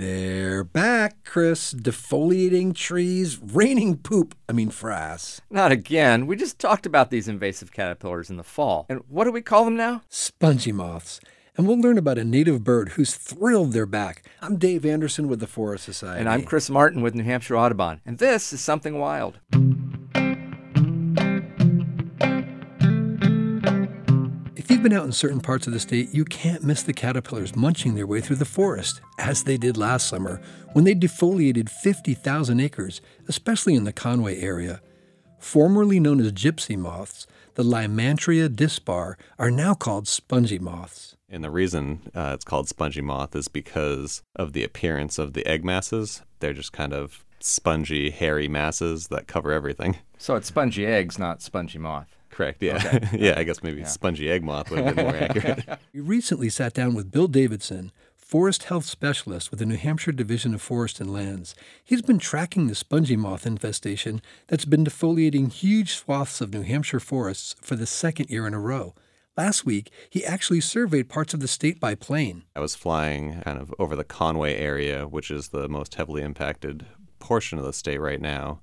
They're back, Chris. Defoliating trees, raining poop. I mean, frass. Not again. We just talked about these invasive caterpillars in the fall. And what do we call them now? Spongy moths. And we'll learn about a native bird who's thrilled they're back. I'm Dave Anderson with the Forest Society. And I'm Chris Martin with New Hampshire Audubon. And this is Something Wild. You've been out in certain parts of the state, you can't miss the caterpillars munching their way through the forest, as they did last summer when they defoliated 50,000 acres, especially in the Conway area. Formerly known as gypsy moths, the Lymantria dispar are now called spongy moths. And the reason uh, it's called spongy moth is because of the appearance of the egg masses. They're just kind of spongy, hairy masses that cover everything. So it's spongy eggs, not spongy moth. Correct. Yeah. Okay. yeah. I guess maybe yeah. spongy egg moth would have been more accurate. We recently sat down with Bill Davidson, forest health specialist with the New Hampshire Division of Forest and Lands. He's been tracking the spongy moth infestation that's been defoliating huge swaths of New Hampshire forests for the second year in a row. Last week, he actually surveyed parts of the state by plane. I was flying kind of over the Conway area, which is the most heavily impacted portion of the state right now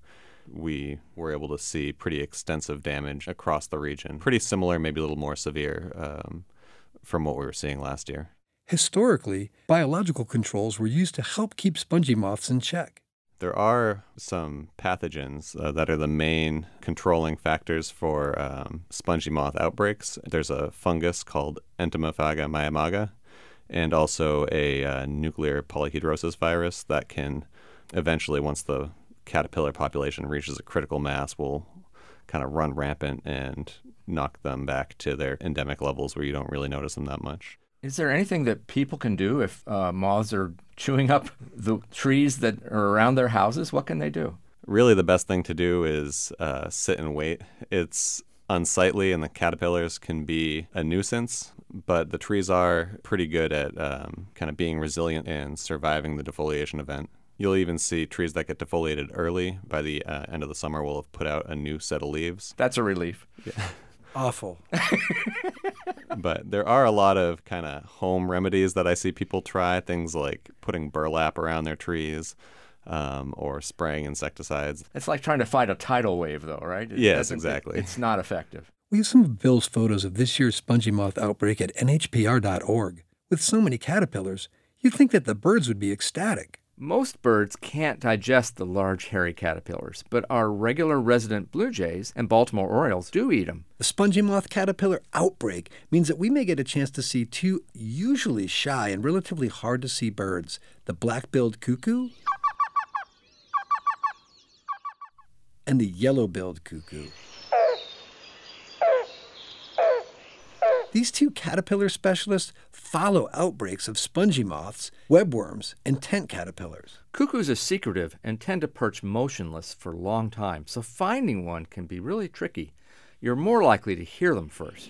we were able to see pretty extensive damage across the region. Pretty similar, maybe a little more severe um, from what we were seeing last year. Historically, biological controls were used to help keep spongy moths in check. There are some pathogens uh, that are the main controlling factors for um, spongy moth outbreaks. There's a fungus called Entomophaga maimaiga, and also a uh, nuclear polyhedrosis virus that can eventually, once the caterpillar population reaches a critical mass will kind of run rampant and knock them back to their endemic levels where you don't really notice them that much. Is there anything that people can do if uh, moths are chewing up the trees that are around their houses? What can they do? Really, the best thing to do is uh, sit and wait. It's unsightly, and the caterpillars can be a nuisance, but the trees are pretty good at um, kind of being resilient and surviving the defoliation event. You'll even see trees that get defoliated early by the uh, end of the summer will have put out a new set of leaves. That's a relief. Yeah. Awful. but there are a lot of kind of home remedies that I see people try. Things like putting burlap around their trees. Um, or spraying insecticides. It's like trying to fight a tidal wave, though, right? It yes, exactly. It, it's not effective. We have some of Bill's photos of this year's spongy moth outbreak at nhpr.org. With so many caterpillars, you'd think that the birds would be ecstatic. Most birds can't digest the large hairy caterpillars, but our regular resident blue jays and Baltimore orioles do eat them. The spongy moth caterpillar outbreak means that we may get a chance to see two usually shy and relatively hard to see birds the black billed cuckoo and the yellow billed cuckoo. These two caterpillar specialists follow outbreaks of spongy moths, webworms, and tent caterpillars. Cuckoos are secretive and tend to perch motionless for a long time, so finding one can be really tricky. You're more likely to hear them first.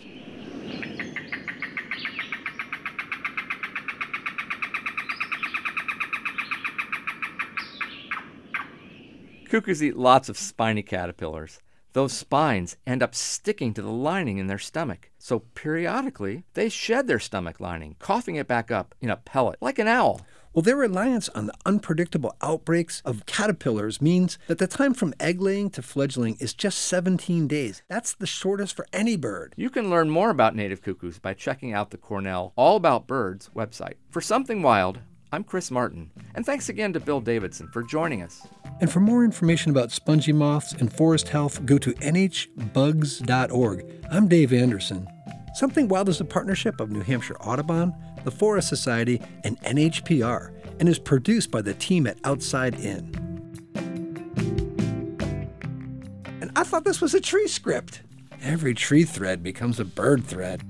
Cuckoos eat lots of spiny caterpillars those spines end up sticking to the lining in their stomach. So periodically, they shed their stomach lining, coughing it back up in a pellet, like an owl. Well, their reliance on the unpredictable outbreaks of caterpillars means that the time from egg laying to fledgling is just 17 days. That's the shortest for any bird. You can learn more about native cuckoos by checking out the Cornell All About Birds website. For Something Wild, I'm Chris Martin, and thanks again to Bill Davidson for joining us. And for more information about spongy moths and forest health, go to nhbugs.org. I'm Dave Anderson. Something Wild is a partnership of New Hampshire Audubon, the Forest Society, and NHPR, and is produced by the team at Outside In. And I thought this was a tree script. Every tree thread becomes a bird thread.